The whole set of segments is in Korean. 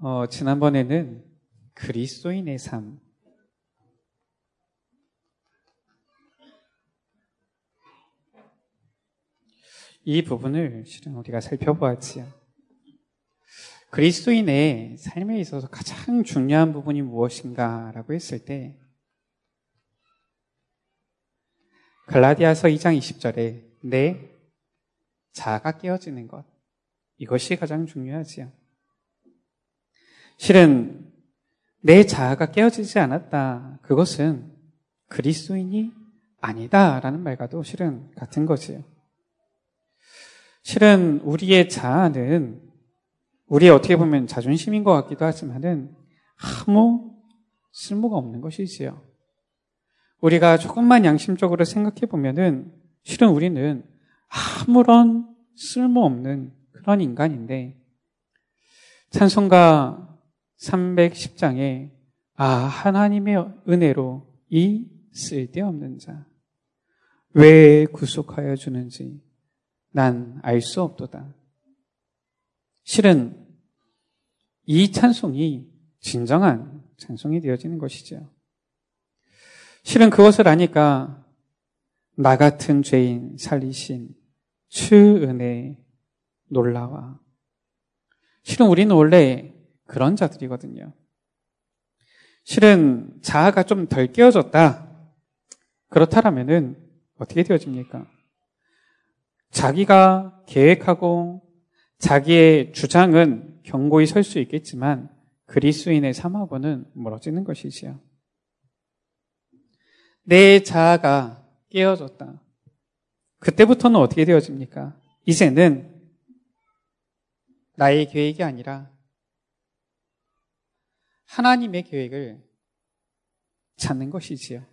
어, 지난번에는 그리스도인의 삶. 이 부분을 실은 우리가 살펴보았지요. 그리스도인의 삶에 있어서 가장 중요한 부분이 무엇인가라고 했을 때, 갈라디아서 2장 20절에 내 자아가 깨어지는 것. 이것이 가장 중요하지요. 실은 내 자아가 깨어지지 않았다. 그것은 그리스도인이 아니다라는 말과도 실은 같은 거지요. 실은 우리의 자아는 우리의 어떻게 보면 자존심인 것 같기도 하지만은 아무 쓸모가 없는 것이지요. 우리가 조금만 양심적으로 생각해 보면은 실은 우리는 아무런 쓸모없는 그런 인간인데 찬송가 310장에 아 하나님의 은혜로 이 쓸데없는 자 왜 구속하여 주는지 난 알 수 없도다. 실은 이 찬송이 진정한 찬송이 되어지는 것이죠. 실은 그것을 아니까 나 같은 죄인 살리신 주 은혜 놀라와. 실은 우리는 원래 그런 자들이거든요. 실은 자아가 좀 덜 깨어졌다. 그렇다라면은 어떻게 되어집니까? 자기가 계획하고 자기의 주장은 견고히 설 수 있겠지만 그리스인의 삶하고는 멀어지는 것이지요. 내 자아가 깨어졌다. 그때부터는 어떻게 되어집니까? 이제는 나의 계획이 아니라 하나님의 계획을 찾는 것이지요.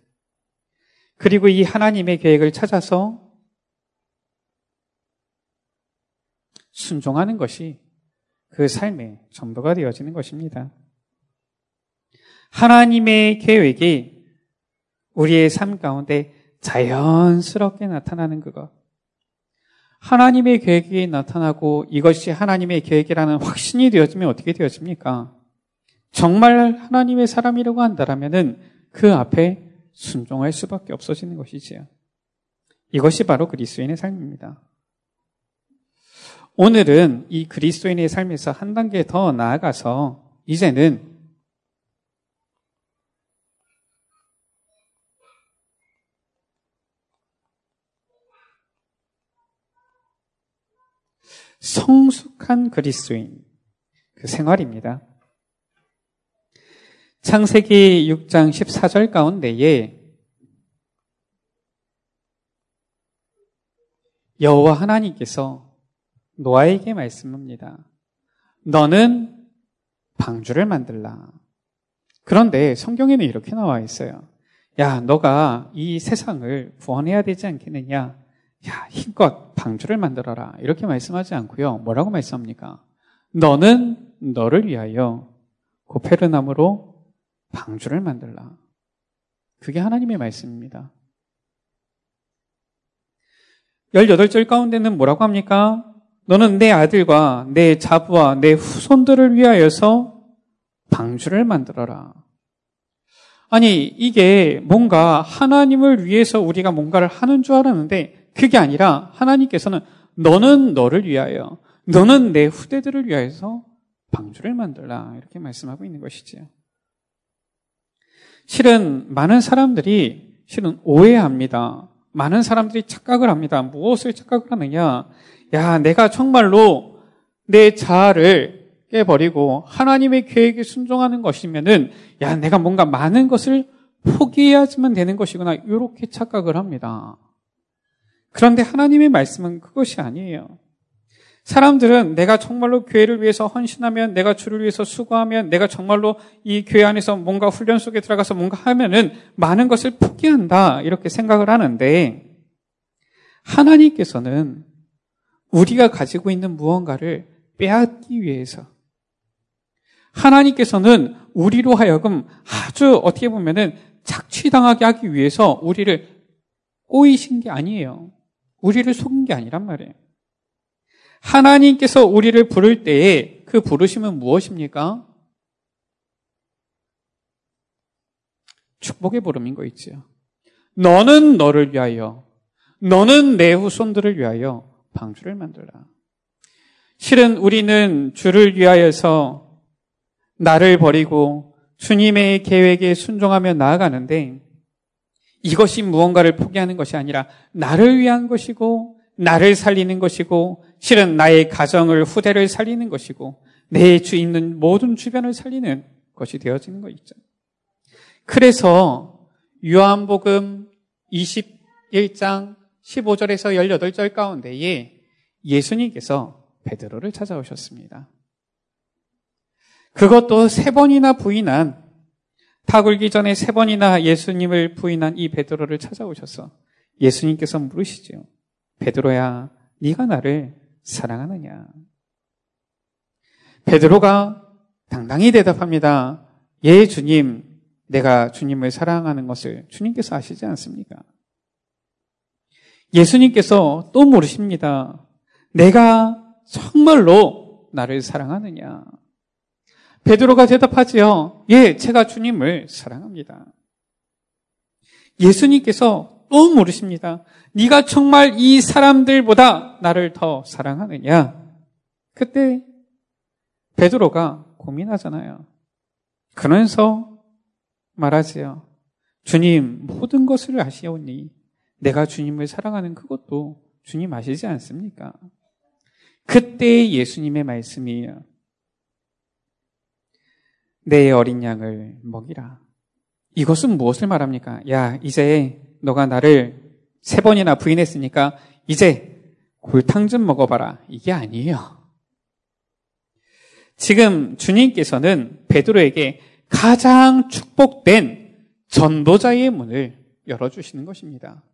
그리고 이 하나님의 계획을 찾아서 순종하는 것이 그 삶의 전부가 되어지는 것입니다. 하나님의 계획이 우리의 삶 가운데 자연스럽게 나타나는 그것. 하나님의 계획이 나타나고 이것이 하나님의 계획이라는 확신이 되어지면 어떻게 되어집니까? 정말 하나님의 사람이라고 한다면 그 앞에 순종할 수밖에 없어지는 것이지요. 이것이 바로 그리스도인의 삶입니다. 오늘은 이 그리스도인의 삶에서 한 단계 더 나아가서 이제는 성숙한 그리스도인 그 생활입니다. 창세기 6장 14절 가운데에 여호와 하나님께서 노아에게 말씀합니다. 너는 방주를 만들라. 그런데 성경에는 이렇게 나와 있어요. 야, 너가 이 세상을 구원해야 되지 않겠느냐? 야, 힘껏 방주를 만들어라. 이렇게 말씀하지 않고요. 뭐라고 말씀합니까? 너는 너를 위하여 고페르나무로 방주를 만들라. 그게 하나님의 말씀입니다. 18절 가운데는 뭐라고 합니까? 너는 내 아들과 내 자부와 내 후손들을 위하여서 방주를 만들어라. 아니, 이게 뭔가 하나님을 위해서 우리가 뭔가를 하는 줄 알았는데 그게 아니라 하나님께서는 너는 너를 위하여, 너는 내 후대들을 위하여서 방주를 만들라. 이렇게 말씀하고 있는 것이지요. 실은 많은 사람들이 실은 오해합니다. 많은 사람들이 착각을 합니다. 무엇을 착각을 하느냐? 야, 내가 정말로 내 자아를 깨버리고 하나님의 계획에 순종하는 것이면은 야, 내가 뭔가 많은 것을 포기해야지만 되는 것이구나. 이렇게 착각을 합니다. 그런데 하나님의 말씀은 그것이 아니에요. 사람들은 내가 정말로 교회를 위해서 헌신하면, 내가 주를 위해서 수고하면, 내가 정말로 이 교회 안에서 뭔가 훈련 속에 들어가서 뭔가 하면은 많은 것을 포기한다. 이렇게 생각을 하는데, 하나님께서는 우리가 가지고 있는 무언가를 빼앗기 위해서, 하나님께서는 우리로 하여금 아주 어떻게 보면은 착취당하게 하기 위해서 우리를 꼬이신 게 아니에요. 우리를 속인 게 아니란 말이에요. 하나님께서 우리를 부를 때에 그 부르심은 무엇입니까? 축복의 부름인 거 있지요. 너는 너를 위하여, 너는 내 후손들을 위하여 방주를 만들라. 실은 우리는 주를 위하여서 나를 버리고 주님의 계획에 순종하며 나아가는데 이것이 무언가를 포기하는 것이 아니라 나를 위한 것이고 나를 살리는 것이고 실은 나의 가정을 후대를 살리는 것이고 내 주 있는 모든 주변을 살리는 것이 되어지는 거 있죠. 그래서 요한복음 21장 15절에서 18절 가운데에 예수님께서 베드로를 찾아오셨습니다. 그것도 세 번이나 부인한 타굴기 전에 세 번이나 예수님을 부인한 이 베드로를 찾아오셔서 예수님께서 물으시죠. 베드로야, 네가 나를 사랑하느냐? 베드로가 당당히 대답합니다. 예, 주님. 내가 주님을 사랑하는 것을 주님께서 아시지 않습니까? 예수님께서 또 물으십니다. 내가 정말로 나를 사랑하느냐? 베드로가 대답하지요. 예, 제가 주님을 사랑합니다. 예수님께서 또 물으십니다. 네가 정말 이 사람들보다 나를 더 사랑하느냐? 그때 베드로가 고민하잖아요. 그러면서 말하지요. 주님, 모든 것을 아시오니 내가 주님을 사랑하는 그것도 주님 아시지 않습니까? 그때 예수님의 말씀이에요. 내 어린 양을 먹이라. 이것은 무엇을 말합니까? 야, 이제 너가 나를 세 번이나 부인했으니까 이제 골탕 좀 먹어봐라. 이게 아니에요. 지금 주님께서는 베드로에게 가장 축복된 전도자의 문을 열어주시는 것입니다.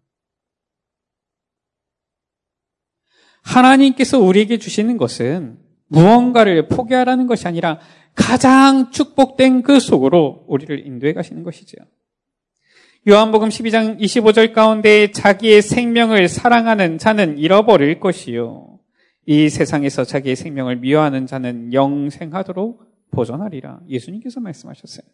하나님께서 우리에게 주시는 것은 무언가를 포기하라는 것이 아니라 가장 축복된 그 속으로 우리를 인도해 가시는 것이죠. 요 한복음 12장 25절 가운데 자기의 생명을 사랑하는 자는 잃어버릴 것이요. 이 세상에서 자기의 생명을 미워하는 자는 영생하도록 보존하리라. 예수님께서 말씀하셨어요.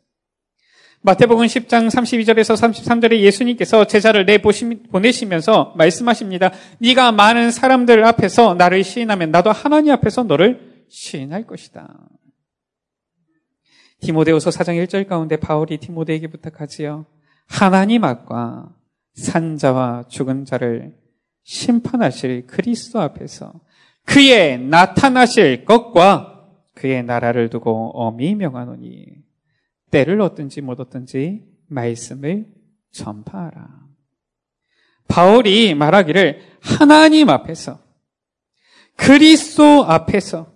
마태복음 10장 32절에서 33절에 예수님께서 제자를 내보내시면서 말씀하십니다. 네가 많은 사람들 앞에서 나를 시인하면 나도 하나님 앞에서 너를 시인할 것이다. 디모데후서 4장 1절 가운데 바울이 디모데에게 부탁하지요. 하나님 앞과 산자와 죽은 자를 심판하실 그리스도 앞에서 그의 나타나실 것과 그의 나라를 두고 어미 명하노니 때를 얻든지 못 얻든지 말씀을 전파하라. 바울이 말하기를 하나님 앞에서 그리스도 앞에서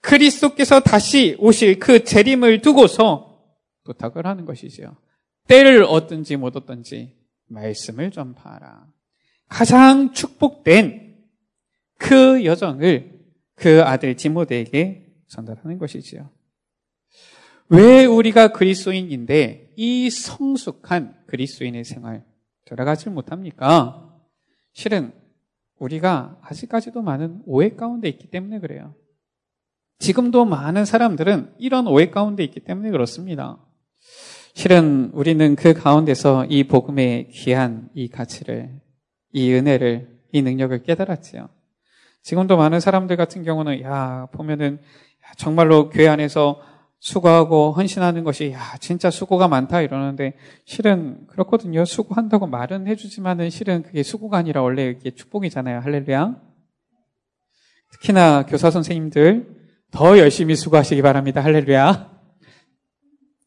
그리스도께서 다시 오실 그 재림을 두고서 부탁을 하는 것이죠. 때를 얻든지 못 얻든지 말씀을 전파하라. 가장 축복된 그 여정을 그 아들 디모데에게 전달하는 것이지요. 왜 우리가 그리스도인인데 이 성숙한 그리스도인의 생활 들어가지 못합니까? 실은 우리가 아직까지도 많은 오해 가운데 있기 때문에 그래요. 지금도 많은 사람들은 이런 오해 가운데 있기 때문에 그렇습니다. 실은 우리는 그 가운데서 이 복음의 귀한 이 가치를, 이 은혜를, 이 능력을 깨달았지요. 지금도 많은 사람들 같은 경우는, 야, 보면은, 정말로 교회 안에서 수고하고 헌신하는 것이, 야, 진짜 수고가 많다 이러는데, 실은 그렇거든요. 수고한다고 말은 해주지만은 실은 그게 수고가 아니라 원래 이게 축복이잖아요. 할렐루야. 특히나 교사 선생님들 더 열심히 수고하시기 바랍니다. 할렐루야.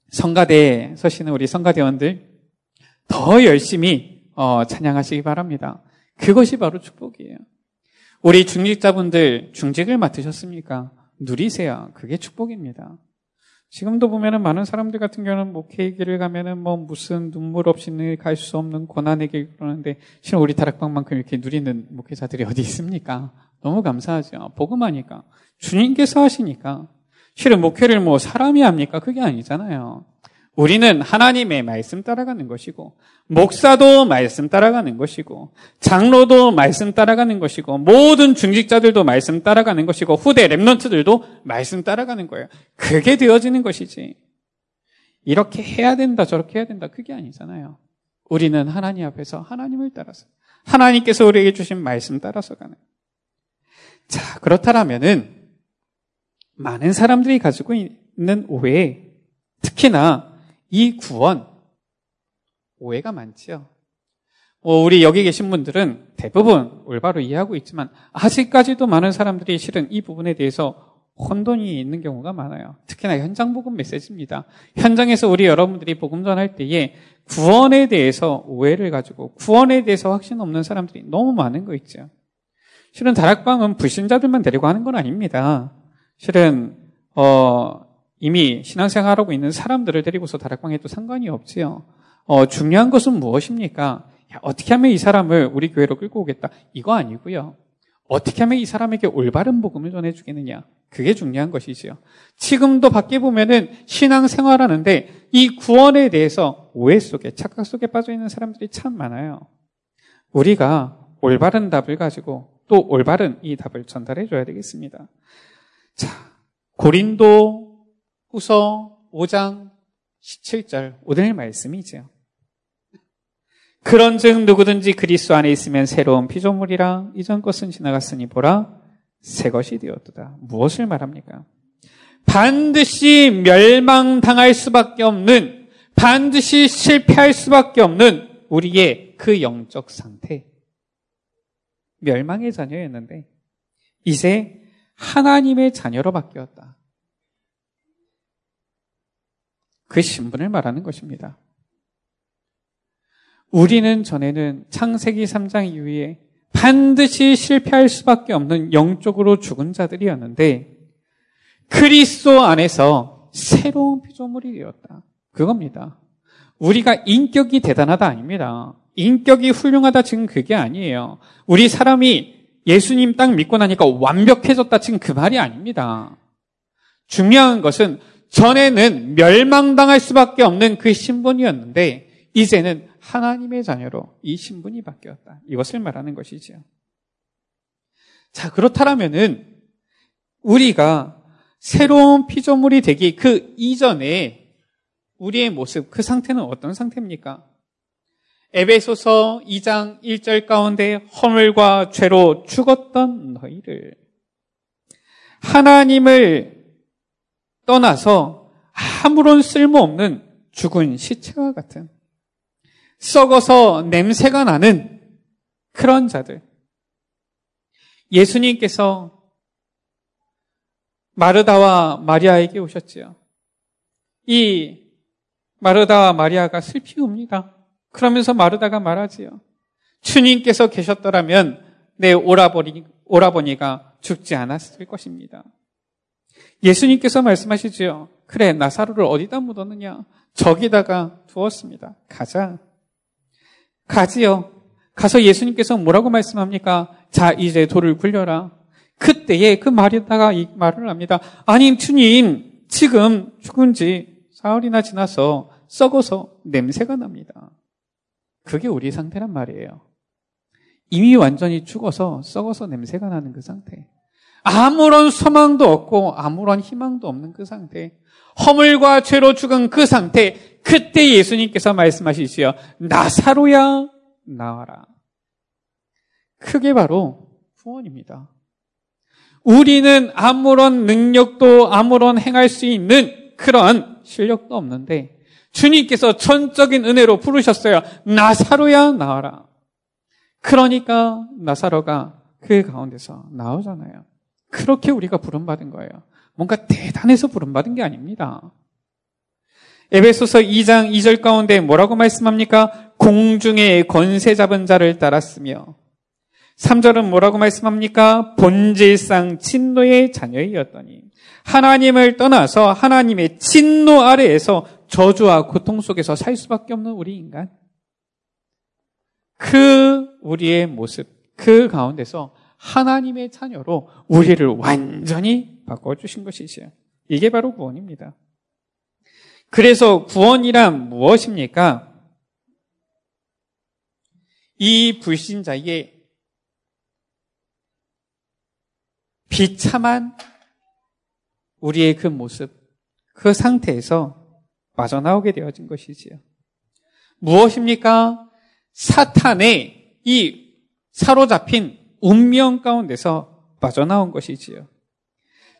성가대에 서시는 우리 성가대원들 더 열심히 어, 찬양하시기 바랍니다. 그것이 바로 축복이에요. 우리 중직자분들 중직을 맡으셨습니까? 누리세요. 그게 축복입니다. 지금도 보면은 많은 사람들 같은 경우는 목회의 길을 가면은 뭐 무슨 눈물 없이는 갈 수 없는 고난의 길 그러는데 실은 우리 다락방만큼 이렇게 누리는 목회자들이 어디 있습니까? 너무 감사하죠. 복음하니까 주님께서 하시니까 실은 목회를 뭐 사람이 합니까? 그게 아니잖아요. 우리는 하나님의 말씀 따라가는 것이고, 목사도 말씀 따라가는 것이고, 장로도 말씀 따라가는 것이고, 모든 중직자들도 말씀 따라가는 것이고, 후대 랩런트들도 말씀 따라가는 거예요. 그게 되어지는 것이지. 이렇게 해야 된다, 저렇게 해야 된다. 그게 아니잖아요. 우리는 하나님 앞에서 하나님을 따라서, 하나님께서 우리에게 주신 말씀 따라서 가는. 자, 그렇다면은 많은 사람들이 가지고 있는 오해, 특히나 이 구원, 오해가 많지요. 뭐 우리 여기 계신 분들은 대부분 올바로 이해하고 있지만 아직까지도 많은 사람들이 실은 이 부분에 대해서 혼돈이 있는 경우가 많아요. 특히나 현장 복음 메시지입니다. 현장에서 우리 여러분들이 복음 전할 때에 구원에 대해서 오해를 가지고 구원에 대해서 확신 없는 사람들이 너무 많은 거 있죠. 실은 다락방은 불신자들만 데리고 하는 건 아닙니다. 실은 어, 이미 신앙생활하고 있는 사람들을 데리고서 다락방 에도 상관이 없지요. 어, 중요한 것은 무엇입니까? 야, 어떻게 하면 이 사람을 우리 교회로 끌고 오겠다? 이거 아니고요. 어떻게 하면 이 사람에게 올바른 복음을 전해주겠느냐? 그게 중요한 것이지요. 지금도 밖에 보면은 신앙생활 하는데 이 구원에 대해서 오해 속에, 착각 속에 빠져 있는 사람들이 참 많아요. 우리가 올바른 답을 가지고 또 올바른 이 답을 전달해 줘야 되겠습니다. 자, 고린도 후서 5장 17절 오늘 말씀이죠. 그런즉 누구든지 그리스도 안에 있으면 새로운 피조물이라 이전 것은 지나갔으니 보라 새 것이 되었도다. 무엇을 말합니까? 반드시 멸망당할 수밖에 없는 반드시 실패할 수밖에 없는 우리의 그 영적 상태. 멸망의 자녀였는데 이제 하나님의 자녀로 바뀌었다. 그 신분을 말하는 것입니다. 우리는 전에는 창세기 3장 이후에 반드시 실패할 수밖에 없는 영적으로 죽은 자들이었는데 그리스도 안에서 새로운 피조물이 되었다. 그겁니다. 우리가 인격이 대단하다 아닙니다. 인격이 훌륭하다 지금 그게 아니에요. 우리 사람이 예수님 딱 믿고 나니까 완벽해졌다 지금 그 말이 아닙니다. 중요한 것은 전에는 멸망당할 수밖에 없는 그 신분이었는데 이제는 하나님의 자녀로 이 신분이 바뀌었다. 이것을 말하는 것이지요. 자, 그렇다면은 우리가 새로운 피조물이 되기 그 이전에 우리의 모습, 그 상태는 어떤 상태입니까? 에베소서 2장 1절 가운데 허물과 죄로 죽었던 너희를 하나님을 떠나서 아무런 쓸모없는 죽은 시체와 같은 썩어서 냄새가 나는 그런 자들. 예수님께서 마르다와 마리아에게 오셨지요. 이 마르다와 마리아가 슬피 웁니다. 그러면서 마르다가 말하지요. 주님께서 계셨더라면 내 오라버니, 오라버니가 죽지 않았을 것입니다. 예수님께서 말씀하시지요. 그래, 나사로를 어디다 묻었느냐? 저기다가 두었습니다. 가자. 가지요. 가서 예수님께서 뭐라고 말씀합니까? 자, 이제 돌을 굴려라. 그때에 그 말에다가 이 말을 합니다. 아니, 주님, 지금 죽은 지 사흘이나 지나서 썩어서 냄새가 납니다. 그게 우리 상태란 말이에요. 이미 완전히 죽어서 썩어서 냄새가 나는 그 상태. 아무런 소망도 없고 아무런 희망도 없는 그 상태. 허물과 죄로 죽은 그 상태. 그때 예수님께서 말씀하시지요. 나사로야 나와라. 그게 바로 구원입니다. 우리는 아무런 능력도 아무런 행할 수 있는 그런 실력도 없는데 주님께서 전적인 은혜로 부르셨어요. 나사로야 나와라. 그러니까 나사로가 그 가운데서 나오잖아요. 그렇게 우리가 부름받은 거예요. 뭔가 대단해서 부름받은 게 아닙니다. 에베소서 2장 2절 가운데 뭐라고 말씀합니까? 공중에 권세 잡은 자를 따랐으며 3절은 뭐라고 말씀합니까? 본질상 진노의 자녀이었더니 하나님을 떠나서 하나님의 진노 아래에서 저주와 고통 속에서 살 수밖에 없는 우리 인간. 그 우리의 모습, 그 가운데서 하나님의 자녀로 우리를 완전히 바꿔주신 것이지요. 이게 바로 구원입니다. 그래서 구원이란 무엇입니까? 이 불신자의 비참한 우리의 그 모습, 그 상태에서 빠져나오게 되어진 것이지요. 무엇입니까? 사탄의 이 사로잡힌 운명 가운데서 빠져나온 것이지요.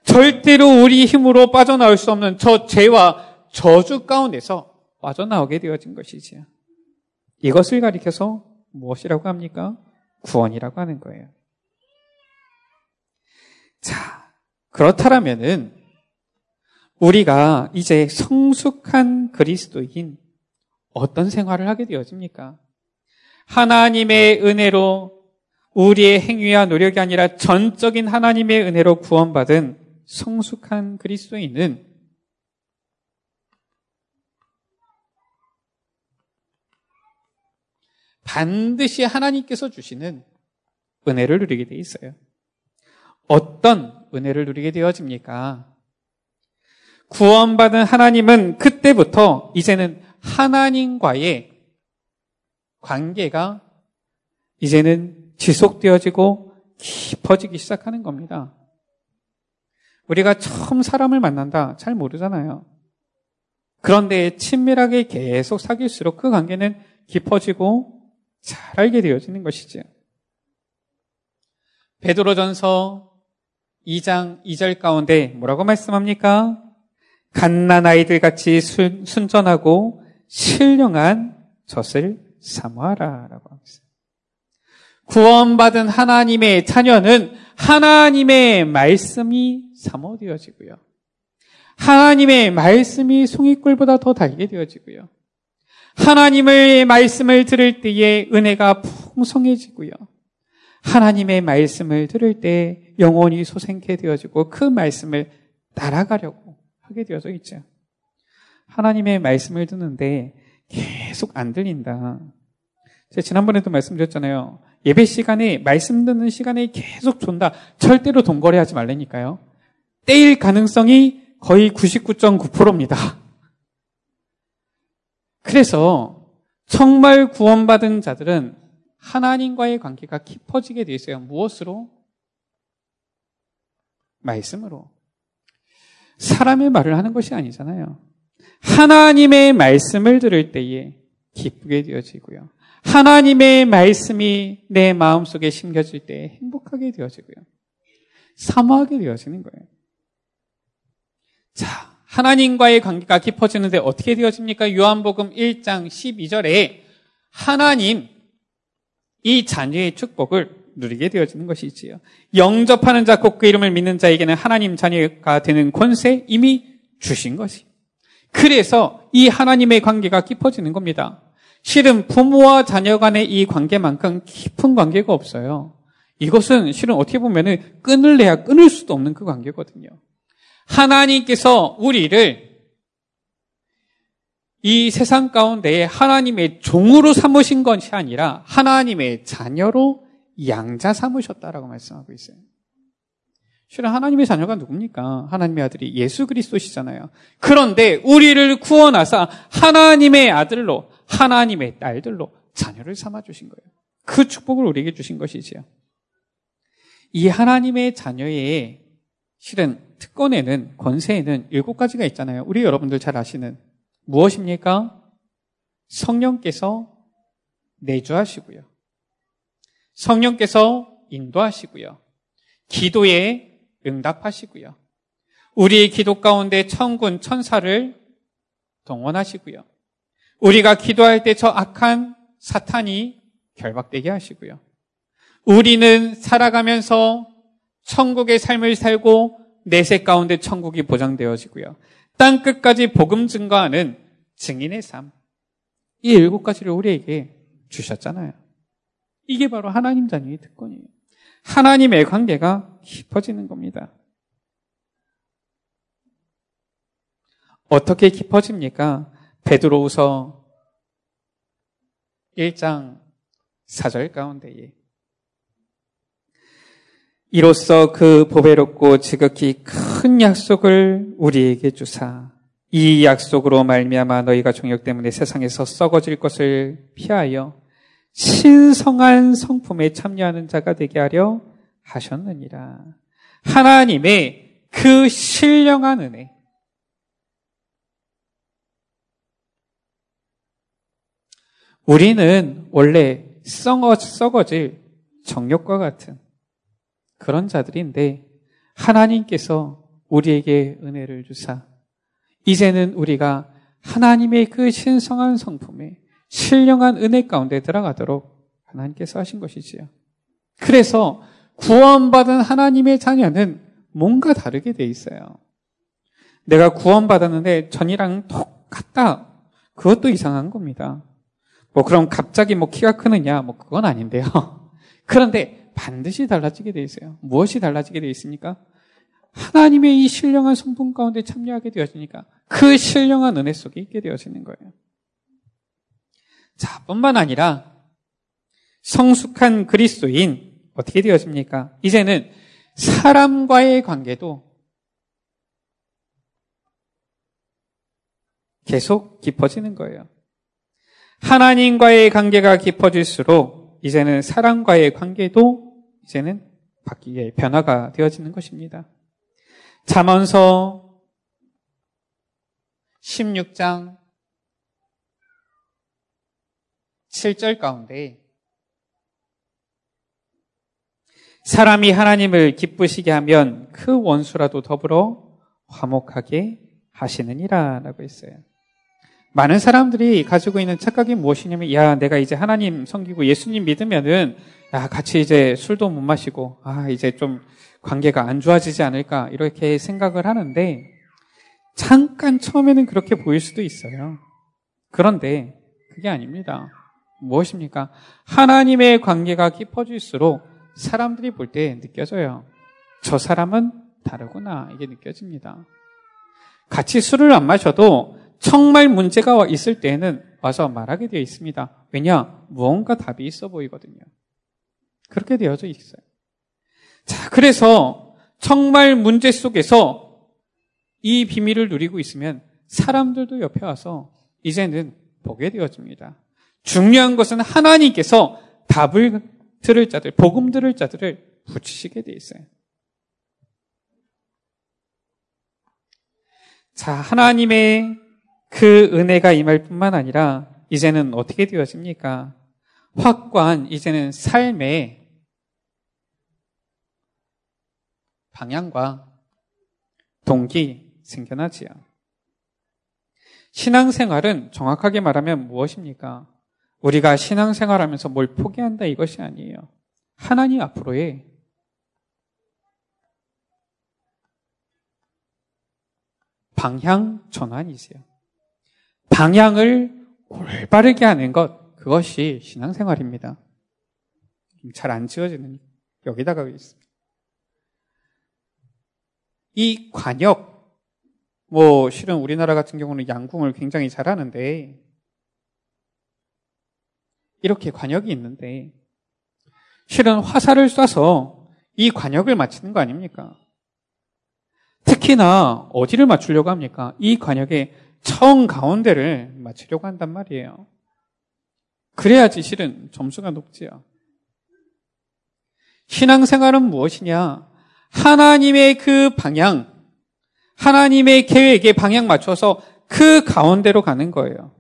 절대로 우리 힘으로 빠져나올 수 없는 저 죄와 저주 가운데서 빠져나오게 되어진 것이지요. 이것을 가리켜서 무엇이라고 합니까? 구원이라고 하는 거예요. 자, 그렇다면은 우리가 이제 성숙한 그리스도인 어떤 생활을 하게 되어집니까? 하나님의 은혜로 우리의 행위와 노력이 아니라 전적인 하나님의 은혜로 구원받은 성숙한 그리스도인은 반드시 하나님께서 주시는 은혜를 누리게 돼 있어요. 어떤 은혜를 누리게 되어집니까? 구원받은 하나님은 그때부터 이제는 하나님과의 관계가 이제는 지속되어지고 깊어지기 시작하는 겁니다. 우리가 처음 사람을 만난다 잘 모르잖아요. 그런데 친밀하게 계속 사귈수록 그 관계는 깊어지고 잘 알게 되어지는 것이지요. 베드로전서 2장 2절 가운데 뭐라고 말씀합니까? 갓난 아이들 같이 순, 순전하고 신령한 젖을 사모하라라고 합니다. 구원받은 하나님의 자녀는 하나님의 말씀이 사모되어지고요. 하나님의 말씀이 송이꿀보다 더 달게 되어지고요. 하나님의 말씀을 들을 때에 은혜가 풍성해지고요. 하나님의 말씀을 들을 때 영혼이 소생케 되어지고 그 말씀을 따라가려고 하게 되어져 있죠. 하나님의 말씀을 듣는데 계속 안 들린다. 제가 지난번에도 말씀드렸잖아요. 예배 시간에 말씀 듣는 시간에 계속 존다. 절대로 동거래하지 말라니까요. 떼일 가능성이 거의 99.9%입니다. 그래서 정말 구원받은 자들은 하나님과의 관계가 깊어지게 되어 있어요. 무엇으로? 말씀으로. 사람의 말을 하는 것이 아니잖아요. 하나님의 말씀을 들을 때에 기쁘게 되어지고요. 하나님의 말씀이 내 마음속에 심겨질 때 행복하게 되어지고요. 사모하게 되어지는 거예요. 자, 하나님과의 관계가 깊어지는데 어떻게 되어집니까? 요한복음 1장 12절에 하나님 이 자녀의 축복을 누리게 되어지는 것이지요. 영접하는 자, 곧 그 이름을 믿는 자에게는 하나님 자녀가 되는 권세 이미 주신 것이. 그래서 이 하나님의 관계가 깊어지는 겁니다. 실은 부모와 자녀 간의 이 관계만큼 깊은 관계가 없어요. 이것은 실은 어떻게 보면은 끊을 내야 끊을 수도 없는 그 관계거든요. 하나님께서 우리를 이 세상 가운데 하나님의 종으로 삼으신 것이 아니라 하나님의 자녀로 양자 삼으셨다라고 말씀하고 있어요. 실은 하나님의 자녀가 누굽니까? 하나님의 아들이 예수 그리스도시잖아요. 그런데 우리를 구원하사 하나님의 아들로 하나님의 딸들로 자녀를 삼아 주신 거예요. 그 축복을 우리에게 주신 것이지요. 이 하나님의 자녀의 실은 특권에는 권세에는 일곱 가지가 있잖아요. 우리 여러분들 잘 아시는 무엇입니까? 성령께서 내주하시고요. 성령께서 인도하시고요. 기도에 응답하시고요. 우리의 기도 가운데 천군 천사를 동원하시고요. 우리가 기도할 때 저 악한 사탄이 결박되게 하시고요. 우리는 살아가면서 천국의 삶을 살고 내세 가운데 천국이 보장되어지고요. 땅 끝까지 복음 증거하는 증인의 삶. 이 일곱 가지를 우리에게 주셨잖아요. 이게 바로 하나님 자녀의 특권이에요. 하나님의 관계가 깊어지는 겁니다. 어떻게 깊어집니까? 베드로우서 1장 4절 가운데에 이로써 그 보배롭고 지극히 큰 약속을 우리에게 주사 이 약속으로 말미암아 너희가 종역 때문에 세상에서 썩어질 것을 피하여 신성한 성품에 참여하는 자가 되게 하려 하셨느니라. 하나님의 그 신령한 은혜, 우리는 원래 썩어, 썩어질 정욕과 같은 그런 자들인데 하나님께서 우리에게 은혜를 주사 이제는 우리가 하나님의 그 신성한 성품에 신령한 은혜 가운데 들어가도록 하나님께서 하신 것이지요. 그래서 구원받은 하나님의 자녀는 뭔가 다르게 돼 있어요. 내가 구원받았는데 전이랑 똑같다. 그것도 이상한 겁니다. 뭐 그럼 갑자기 뭐 키가 크느냐? 뭐 그건 아닌데요. 그런데 반드시 달라지게 돼 있어요. 무엇이 달라지게 돼 있습니까? 하나님의 이 신령한 성품 가운데 참여하게 되어지니까 그 신령한 은혜 속에 있게 되어지는 거예요. 자, 뿐만 아니라 성숙한 그리스도인 어떻게 되어집니까? 이제는 사람과의 관계도 계속 깊어지는 거예요. 하나님과의 관계가 깊어질수록 이제는 사람과의 관계도 이제는 바뀌게 변화가 되어지는 것입니다. 잠언서 16장 7절 가운데 사람이 하나님을 기쁘시게 하면 그 원수라도 더불어 화목하게 하시느니라 라고 했어요. 많은 사람들이 가지고 있는 착각이 무엇이냐면, 야, 내가 이제 하나님 섬기고 예수님 믿으면은, 야, 같이 이제 술도 못 마시고, 아, 이제 좀 관계가 안 좋아지지 않을까, 이렇게 생각을 하는데, 잠깐 처음에는 그렇게 보일 수도 있어요. 그런데, 그게 아닙니다. 무엇입니까? 하나님의 관계가 깊어질수록 사람들이 볼 때 느껴져요. 저 사람은 다르구나. 이게 느껴집니다. 같이 술을 안 마셔도 정말 문제가 있을 때에는 와서 말하게 되어 있습니다. 왜냐? 무언가 답이 있어 보이거든요. 그렇게 되어져 있어요. 자, 그래서 정말 문제 속에서 이 비밀을 누리고 있으면 사람들도 옆에 와서 이제는 보게 되어집니다. 중요한 것은 하나님께서 답을 들을 자들, 복음 들을 자들을 붙이시게 되어 있어요. 자, 하나님의 그 은혜가 임할 뿐만 아니라 이제는 어떻게 되어집니까? 확고한 이제는 삶의 방향과 동기 생겨나지요. 신앙생활은 정확하게 말하면 무엇입니까? 우리가 신앙생활하면서 뭘 포기한다 이것이 아니에요. 하나님 앞으로의 방향 전환이세요. 방향을 올바르게 하는 것, 그것이 신앙생활입니다. 잘 안 지워지는 여기다가 있습니다. 이 관역, 뭐 실은 우리나라 같은 경우는 양궁을 굉장히 잘하는데 이렇게 관역이 있는데 실은 화살을 쏴서 이 관역을 맞추는 거 아닙니까? 특히나 어디를 맞추려고 합니까? 이 관역의 청 가운데를 맞추려고 한단 말이에요. 그래야지 실은 점수가 높지요. 신앙생활은 무엇이냐? 하나님의 그 방향, 하나님의 계획에 방향 맞춰서 그 가운데로 가는 거예요.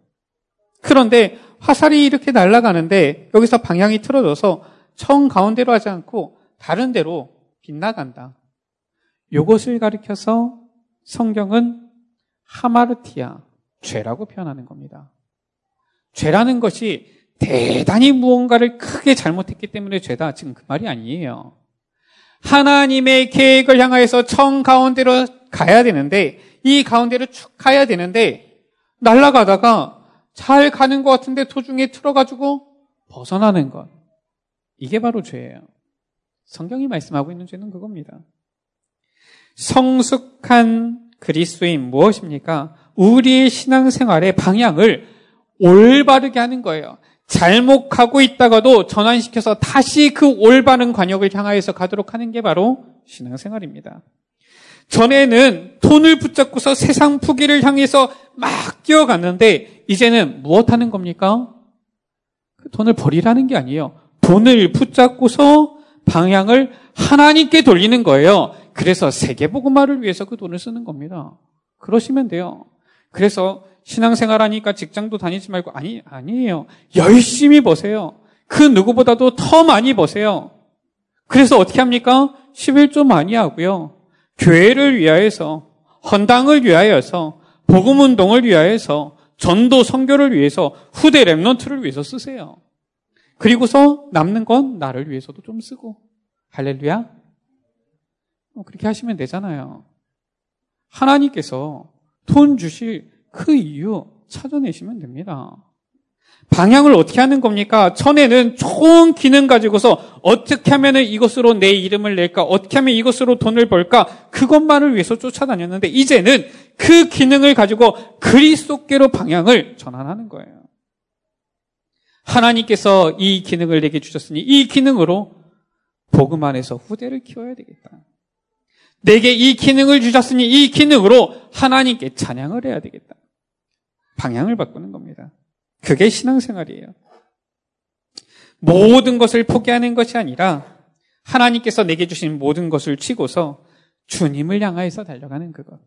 그런데 화살이 이렇게 날아가는데 여기서 방향이 틀어져서 청 가운데로 하지 않고 다른 데로 빗나간다. 이것을 가리켜서 성경은 하마르티아, 죄라고 표현하는 겁니다. 죄라는 것이 대단히 무언가를 크게 잘못했기 때문에 죄다. 지금 그 말이 아니에요. 하나님의 계획을 향하여서 청 가운데로 가야 되는데, 이 가운데로 쭉 가야 되는데, 날아가다가 잘 가는 것 같은데 도중에 틀어가지고 벗어나는 것. 이게 바로 죄예요. 성경이 말씀하고 있는 죄는 그겁니다. 성숙한 그리스도인 무엇입니까? 우리의 신앙생활의 방향을 올바르게 하는 거예요. 잘못 가고 있다가도 전환시켜서 다시 그 올바른 관역을 향하여서 가도록 하는 게 바로 신앙생활입니다. 전에는 돈을 붙잡고서 세상 푸기를 향해서 막 뛰어갔는데 이제는 무엇 하는 겁니까? 그 돈을 버리라는 게 아니에요. 돈을 붙잡고서 방향을 하나님께 돌리는 거예요. 그래서 세계보고마를 위해서 그 돈을 쓰는 겁니다. 그러시면 돼요. 그래서 신앙생활 하니까 직장도 다니지 말고 아니 아니에요. 열심히 보세요. 그 누구보다도 더 많이 보세요. 그래서 어떻게 합니까? 11조 많이 하고요. 교회를 위하여서 헌당을 위하여서 복음 운동을 위하여서 전도 선교를 위해서 후대 랩런트를 위해서 쓰세요. 그리고서 남는 건 나를 위해서도 좀 쓰고 할렐루야. 어, 그렇게 하시면 되잖아요. 하나님께서 돈 주실 그 이유 찾아내시면 됩니다. 방향을 어떻게 하는 겁니까? 전에는 좋은 기능 가지고서 어떻게 하면 이것으로 내 이름을 낼까? 어떻게 하면 이것으로 돈을 벌까? 그것만을 위해서 쫓아다녔는데 이제는 그 기능을 가지고 그리스도께로 방향을 전환하는 거예요. 하나님께서 이 기능을 내게 주셨으니 이 기능으로 복음 안에서 후대를 키워야 되겠다. 내게 이 기능을 주셨으니 이 기능으로 하나님께 찬양을 해야 되겠다. 방향을 바꾸는 겁니다. 그게 신앙생활이에요. 모든 것을 포기하는 것이 아니라 하나님께서 내게 주신 모든 것을 치고서 주님을 향하여서 달려가는 그것.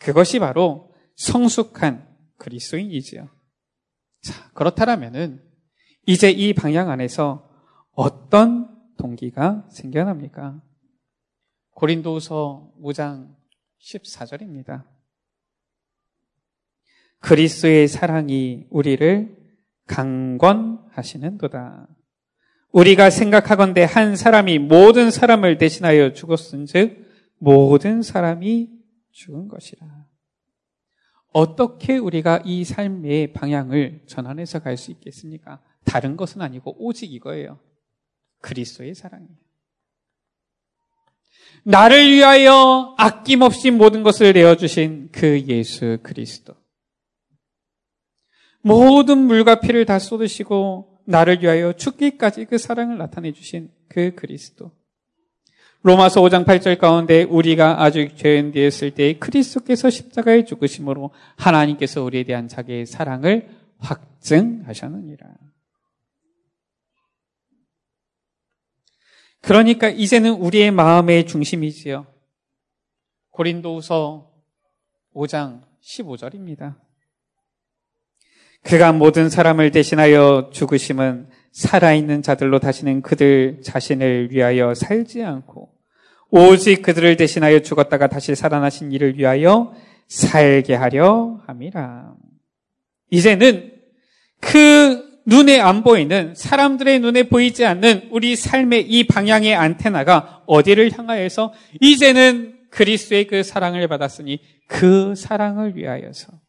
그것이 바로 성숙한 그리스도인이지요. 자, 그렇다면은 이제 이 방향 안에서 어떤 동기가 생겨납니까? 고린도서 5장 14절입니다. 그리스의 사랑이 우리를 강권하시는도다. 우리가 생각하건대 한 사람이 모든 사람을 대신하여 죽었은즉 모든 사람이 죽은 것이라. 어떻게 우리가 이 삶의 방향을 전환해서 갈 수 있겠습니까? 다른 것은 아니고 오직 이거예요. 그리스도의 사랑이에요. 나를 위하여 아낌없이 모든 것을 내어 주신 그 예수 그리스도. 모든 물과 피를 다 쏟으시고 나를 위하여 죽기까지 그 사랑을 나타내 주신 그 그리스도. 로마서 5장 8절 가운데 우리가 아주 죄인 되었을 때 그리스도께서 십자가에 죽으심으로 하나님께서 우리에 대한 자기의 사랑을 확증하셨느니라. 그러니까 이제는 우리의 마음의 중심이지요. 고린도후서 5장 15절입니다. 그가 모든 사람을 대신하여 죽으심은 살아있는 자들로 다시는 그들 자신을 위하여 살지 않고 오직 그들을 대신하여 죽었다가 다시 살아나신 이를 위하여 살게 하려 함이라. 이제는 그 눈에 안 보이는 사람들의 눈에 보이지 않는 우리 삶의 이 방향의 안테나가 어디를 향하여서 이제는 그리스도의 그 사랑을 받았으니 그 사랑을 위하여서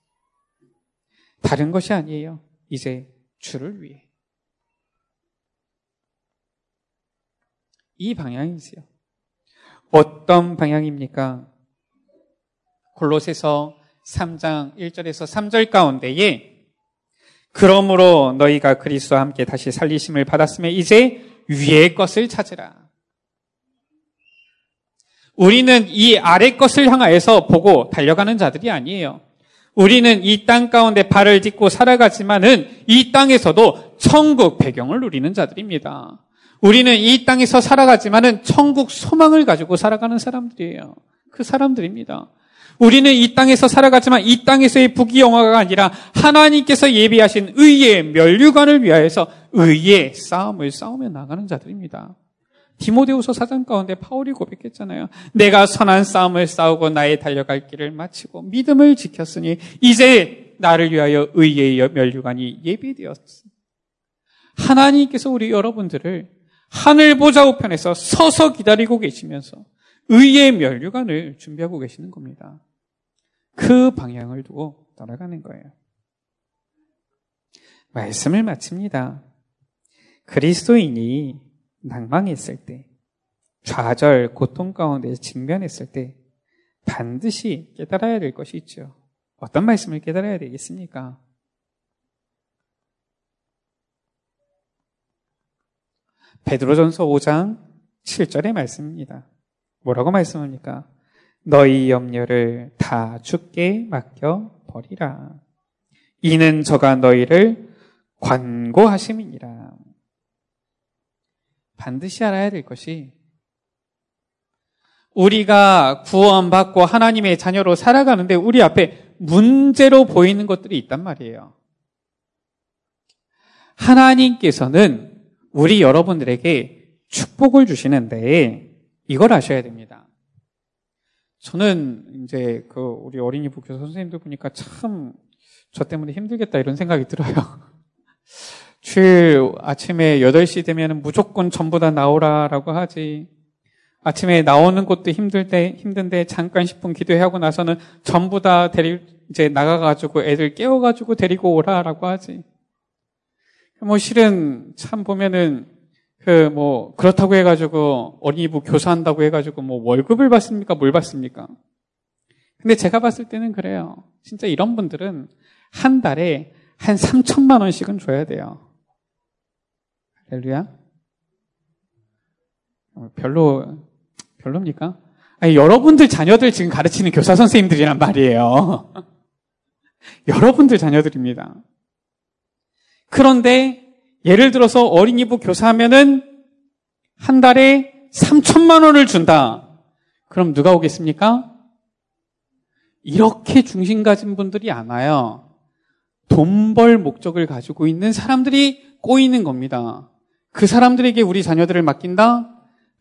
다른 것이 아니에요. 이제 주를 위해 이 방향이지요. 어떤 방향입니까? 골로새서 3장 1절에서 3절 가운데에 그러므로 너희가 그리스도와 함께 다시 살리심을 받았으면 이제 위의 것을 찾으라. 우리는 이 아래 것을 향하여서 보고 달려가는 자들이 아니에요. 우리는 이 땅 가운데 발을 딛고 살아가지만은 이 땅에서도 천국 배경을 누리는 자들입니다. 우리는 이 땅에서 살아가지만은 천국 소망을 가지고 살아가는 사람들이에요. 그 사람들입니다. 우리는 이 땅에서 살아가지만 이 땅에서의 부귀 영화가 아니라 하나님께서 예비하신 의의 멸류관을 위하여서 의의 싸움을 싸우며 나가는 자들입니다. 디모데후서 사장 가운데 파울이 고백했잖아요. 내가 선한 싸움을 싸우고 나의 달려갈 길을 마치고 믿음을 지켰으니 이제 나를 위하여 의의 멸류관이 예비되었어. 하나님께서 우리 여러분들을 하늘 보좌 우편에서 서서 기다리고 계시면서 의의 멸류관을 준비하고 계시는 겁니다. 그 방향을 두고 따라가는 거예요. 말씀을 마칩니다. 그리스도인이 낭망했을 때, 좌절, 고통 가운데 직면했을 때 반드시 깨달아야 될 것이 있죠. 어떤 말씀을 깨달아야 되겠습니까? 베드로전서 5장 7절의 말씀입니다. 뭐라고 말씀합니까? 너희 염려를 다 죽게 맡겨 버리라. 이는 저가 너희를 관고하심이니라. 반드시 알아야 될 것이 우리가 구원받고 하나님의 자녀로 살아가는데 우리 앞에 문제로 보이는 것들이 있단 말이에요. 하나님께서는 우리 여러분들에게 축복을 주시는데 이걸 아셔야 됩니다. 저는 이제 그 우리 어린이 부교 선생님들 보니까 참 저 때문에 힘들겠다 이런 생각이 들어요. 주일 아침에 8시 되면 무조건 전부 다 나오라라고 하지. 아침에 나오는 것도 힘들 때, 힘든데 잠깐 10분 기도하고 나서는 전부 다 데리, 이제 나가가지고 애들 깨워가지고 데리고 오라라고 하지. 뭐 실은 참 보면은 그 뭐 그렇다고 해가지고 어린이부 교사한다고 해가지고 뭐 월급을 받습니까? 뭘 받습니까? 근데 제가 봤을 때는 그래요. 진짜 이런 분들은 한 달에 한 3천만 원씩은 줘야 돼요. 할렐루야. 어, 별로 별로입니까? 아니, 여러분들 자녀들 지금 가르치는 교사 선생님들이란 말이에요. 여러분들 자녀들입니다. 그런데 예를 들어서 어린이부 교사하면은 한 달에 3천만 원을 준다. 그럼 누가 오겠습니까? 이렇게 중심 가진 분들이 안 와요. 돈 벌 목적을 가지고 있는 사람들이 꼬이는 겁니다. 그 사람들에게 우리 자녀들을 맡긴다?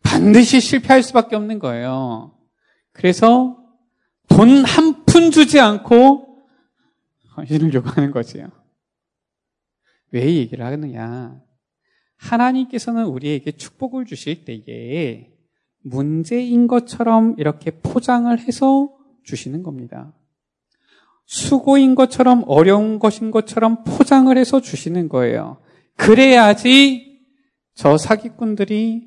반드시 실패할 수밖에 없는 거예요. 그래서 돈 한 푼 주지 않고 헌신을 요구하는 거지요. 왜 이 얘기를 하느냐? 하나님께서는 우리에게 축복을 주실 때에 문제인 것처럼 이렇게 포장을 해서 주시는 겁니다. 수고인 것처럼 어려운 것인 것처럼 포장을 해서 주시는 거예요. 그래야지 저 사기꾼들이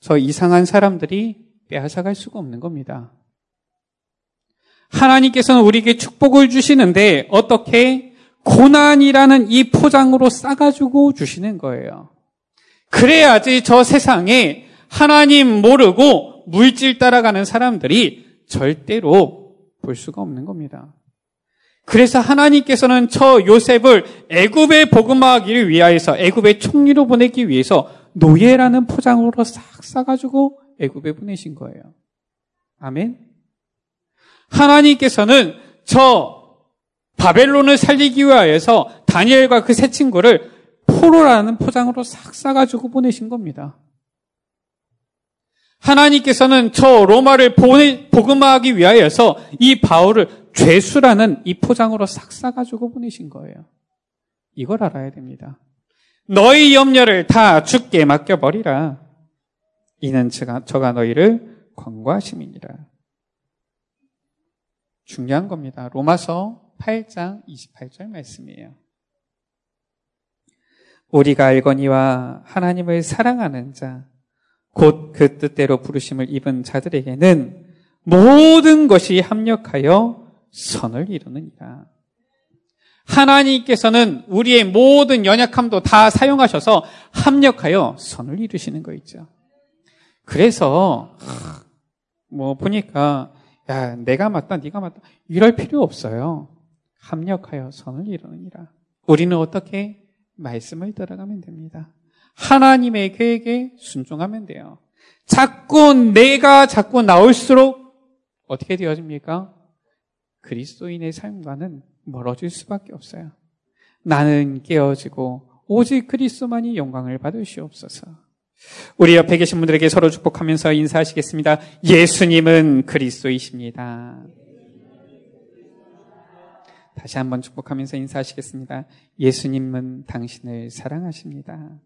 저 이상한 사람들이 빼앗아갈 수가 없는 겁니다. 하나님께서는 우리에게 축복을 주시는데 어떻게 고난이라는 이 포장으로 싸가지고 주시는 거예요. 그래야지 저 세상에 하나님 모르고 물질 따라가는 사람들이 절대로 볼 수가 없는 겁니다. 그래서 하나님께서는 저 요셉을 애굽에 복음하기를 위하여서 애굽의 총리로 보내기 위해서 노예라는 포장으로 싹 싸가지고 애굽에 보내신 거예요. 아멘. 하나님께서는 저 바벨론을 살리기 위하여서 다니엘과 그 세 친구를 포로라는 포장으로 싹 싸가지고 보내신 겁니다. 하나님께서는 저 로마를 보내, 복음화하기 위하여서 이 바울을 죄수라는 이 포장으로 싹 싸가지고 보내신 거예요. 이걸 알아야 됩니다. 너희 염려를 다 죽게 맡겨버리라. 이는 저가, 저가 너희를 권고하심이니라. 중요한 겁니다. 로마서 8장 28절 말씀이에요. 우리가 알거니와 하나님을 사랑하는 자, 곧 그 뜻대로 부르심을 입은 자들에게는 모든 것이 합력하여 선을 이루느니라. 하나님께서는 우리의 모든 연약함도 다 사용하셔서 합력하여 선을 이루시는 거 있죠. 그래서 뭐 보니까 야 내가 맞다 네가 맞다 이럴 필요 없어요. 합력하여 선을 이루느니라. 우리는 어떻게 말씀을 따라가면 됩니다. 하나님의 계획에 순종하면 돼요. 자꾸 내가 자꾸 나올수록 어떻게 되어집니까? 그리스도인의 삶과는 멀어질 수밖에 없어요. 나는 깨어지고 오직 그리스도만이 영광을 받으시옵소서. 우리 옆에 계신 분들에게 서로 축복하면서 인사하시겠습니다. 예수님은 그리스도이십니다. 다시 한번 축복하면서 인사하시겠습니다. 예수님은 당신을 사랑하십니다.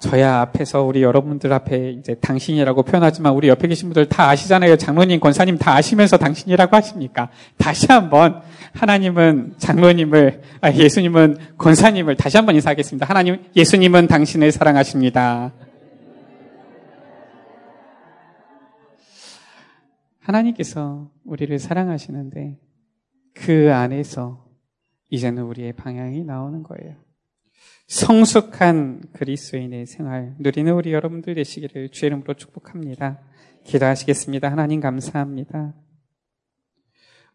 저야 앞에서 우리 여러분들 앞에 이제 당신이라고 표현하지만 우리 옆에 계신 분들 다 아시잖아요. 장로님, 권사님 다 아시면서 당신이라고 하십니까? 다시 한번 하나님은 장로님을, 아, 예수님은 권사님을 다시 한번 인사하겠습니다. 하나님, 예수님은 당신을 사랑하십니다. 하나님께서 우리를 사랑하시는데 그 안에서 이제는 우리의 방향이 나오는 거예요. 성숙한 그리스도인의 생활 누리는 우리 여러분들 되시기를 주의 이름으로 축복합니다. 기도하시겠습니다. 하나님 감사합니다.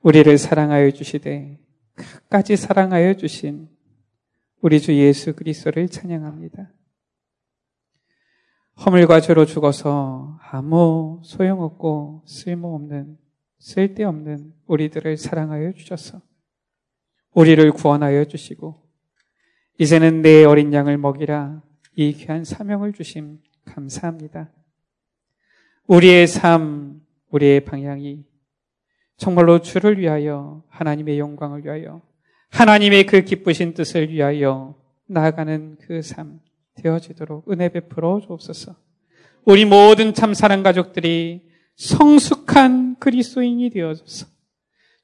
우리를 사랑하여 주시되 끝까지 사랑하여 주신 우리 주 예수 그리스도를 찬양합니다. 허물과 죄로 죽어서 아무 소용없고 쓸모없는 쓸데없는 우리들을 사랑하여 주셔서 우리를 구원하여 주시고 이제는 내 어린 양을 먹이라 이 귀한 사명을 주심 감사합니다. 우리의 삶, 우리의 방향이 정말로 주를 위하여 하나님의 영광을 위하여 하나님의 그 기쁘신 뜻을 위하여 나아가는 그 삶 되어지도록 은혜 베풀어 주옵소서. 우리 모든 참 사랑 가족들이 성숙한 그리스도인이 되어져서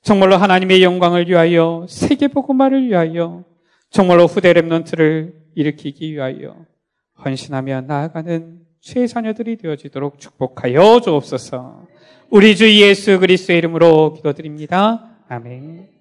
정말로 하나님의 영광을 위하여 세계 복음화를 위하여 정말로 후대 랩런트를 일으키기 위하여 헌신하며 나아가는 최 자녀들이 되어지도록 축복하여 주옵소서. 우리 주 예수 그리스도의 이름으로 기도드립니다. 아멘.